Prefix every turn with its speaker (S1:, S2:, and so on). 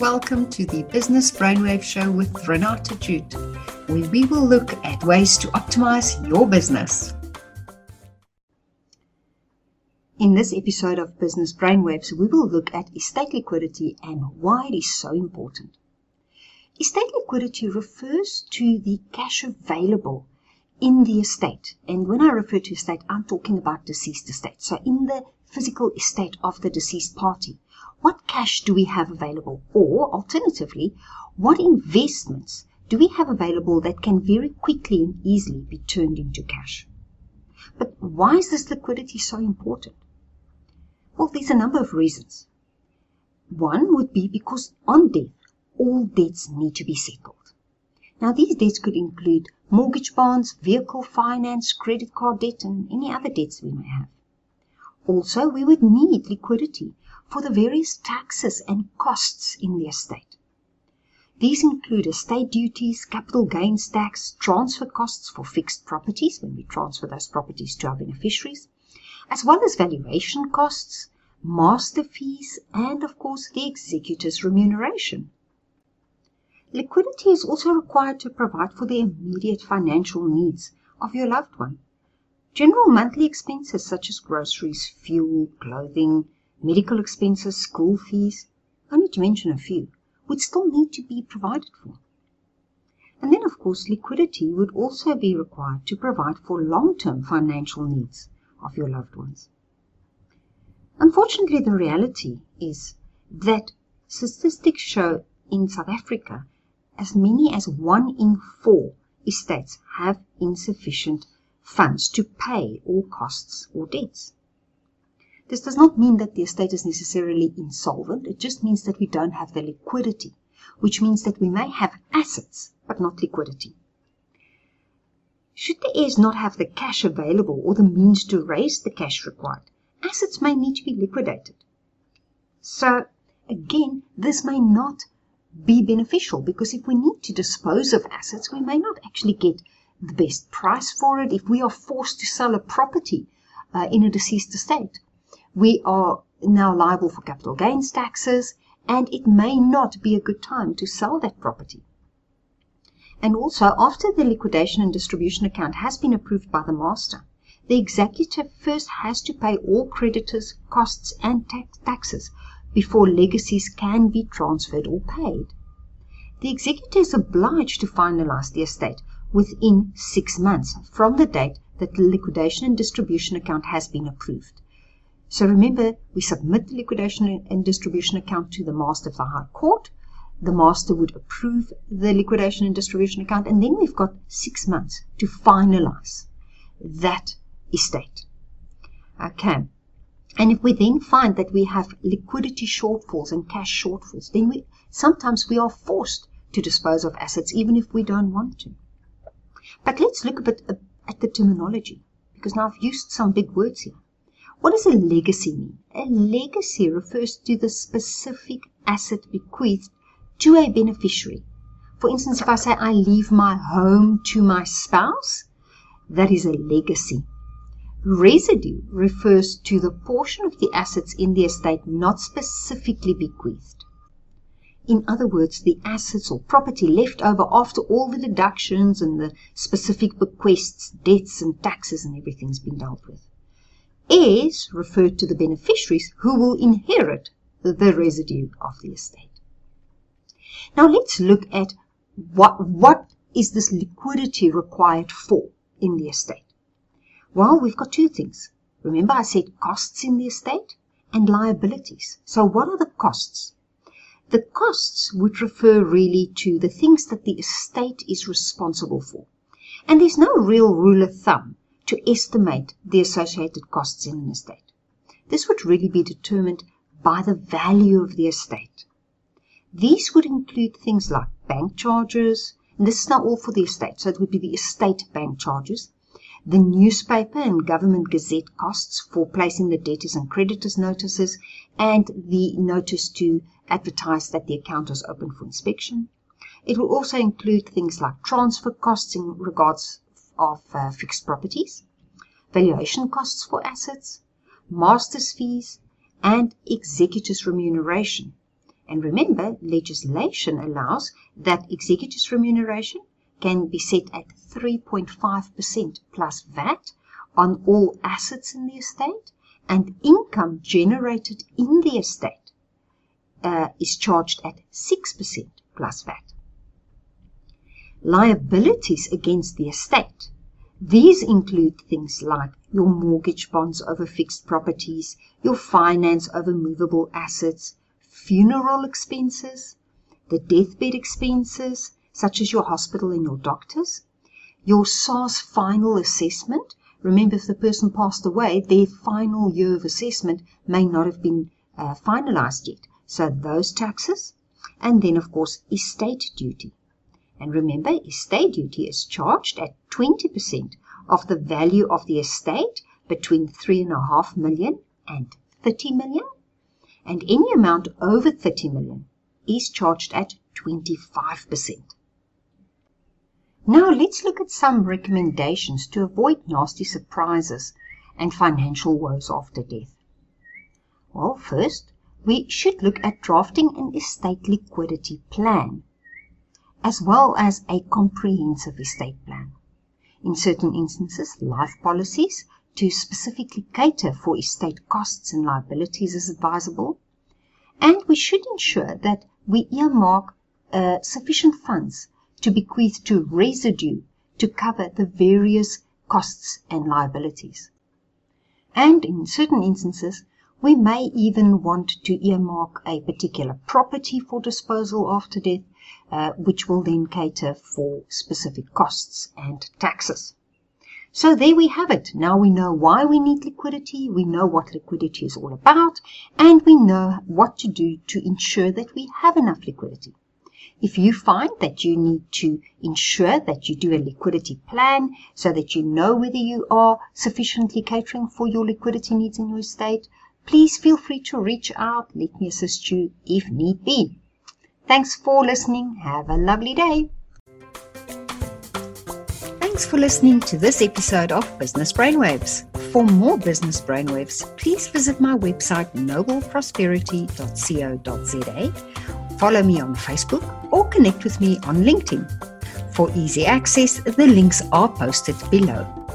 S1: welcome to the Business Brainwave Show with Renata Jute, where we will look at ways to optimize your business. In this episode of Business Brainwaves, we will look at estate liquidity and why it is so important. Estate liquidity refers to the cash available in the estate. And when I refer to estate, I'm talking about deceased estate. So in the physical estate of the deceased party, what cash do we have available? Or alternatively, what investments do we have available that can very quickly and easily be turned into cash? But why is this liquidity so important? Well, there's a number of reasons. One would be because on death, all debts need to be settled. Now, these debts could include mortgage bonds, vehicle finance, credit card debt, and any other debts we may have. Also, we would need liquidity for the various taxes and costs in the estate. These include estate duties, capital gains tax, transfer costs for fixed properties when we transfer those properties to our beneficiaries, as well as valuation costs, master fees, and of course the executor's remuneration. Liquidity is also required to provide for the immediate financial needs of your loved one. General monthly expenses such as groceries, fuel, clothing, medical expenses, school fees, only to mention a few, would still need to be provided for. And then, of course, liquidity would also be required to provide for long-term financial needs of your loved ones. Unfortunately, the reality is that statistics show in South Africa as many as one in four estates have insufficient funds to pay all costs or debts. This does not mean that the estate is necessarily insolvent, it just means that we don't have the liquidity, which means that we may have assets but not liquidity. Should the heirs not have the cash available or the means to raise the cash required, assets may need to be liquidated. So, again, this may not be beneficial because if we need to dispose of assets, we may not actually get the best price for it. If we are forced to sell a property uh, in a deceased estate, we are now liable for capital gains taxes, and it may not be a good time to sell that property. And also, after the liquidation and distribution account has been approved by the master, the executor first has to pay all creditors' costs and tax taxes before legacies can be transferred or paid. The executor is obliged to finalize the estate within six months from the date that the liquidation and distribution account has been approved. So remember, we submit the liquidation and distribution account to the master of the High Court. The master would approve the liquidation and distribution account, and then we've got six months to finalize that estate. Okay. And if we then find that we have liquidity shortfalls and cash shortfalls, then we sometimes we are forced to dispose of assets even if we don't want to. But let's look a bit uh, at the terminology because now I've used some big words here. What does a legacy mean? A legacy refers to the specific asset bequeathed to a beneficiary. For instance, if I say I leave my home to my spouse, that is a legacy. Residue refers to the portion of the assets in the estate not specifically bequeathed. In other words, the assets or property left over after all the deductions and the specific bequests, debts and taxes and everything's been dealt with. Heirs refer to the beneficiaries who will inherit the residue of the estate. Now let's look at what, what is this liquidity required for in the estate. Well, we've got two things. Remember I said costs in the estate and liabilities. So what are the costs? The costs would refer really to the things that the estate is responsible for. And there's no real rule of thumb to estimate the associated costs in an estate. This would really be determined by the value of the estate. These would include things like bank charges, and this is now all for the estate, so it would be the estate bank charges, the newspaper and government gazette costs for placing the debtors and creditors notices, and the notice to advertise that the account is open for inspection. It will also include things like transfer costs in regards of uh, fixed properties, valuation costs for assets, master's fees, and executors' remuneration. And remember, legislation allows that executors' remuneration can be set at 3.5% plus VAT on all assets in the estate, and income generated in the estate uh, is charged at 6% plus VAT. Liabilities against the estate. These include things like your mortgage bonds over fixed properties, your finance over movable assets, funeral expenses, the deathbed expenses, such as your hospital and your doctors, your SARS final assessment. Remember, if the person passed away, their final year of assessment may not have been uh, finalized yet. So those taxes, and then of course estate duty. And remember, estate duty is charged at 20% of the value of the estate between 3.5 million and 30 million. And any amount over 30 million is charged at 25%. Now let's look at some recommendations to avoid nasty surprises and financial woes after death. Well, first, we should look at drafting an estate liquidity plan, as well as a comprehensive estate plan. In certain instances, life policies to specifically cater for estate costs and liabilities is advisable. And we should ensure that we earmark uh, sufficient funds to bequeath to residue to cover the various costs and liabilities. And in certain instances, we may even want to earmark a particular property for disposal after death, uh, which will then cater for specific costs and taxes. So there we have it. Now we know why we need liquidity, we know what liquidity is all about, and we know what to do to ensure that we have enough liquidity. If you find that you need to ensure that you do a liquidity plan so that you know whether you are sufficiently catering for your liquidity needs in your estate, please feel free to reach out. Let me assist you if need be. Thanks for listening. Have a lovely day. Thanks for listening to this episode of Business Brainwaves. For more business brainwaves, please visit my website nobleprosperity.co.za Follow me on Facebook or connect with me on LinkedIn. For easy access, the links are posted below.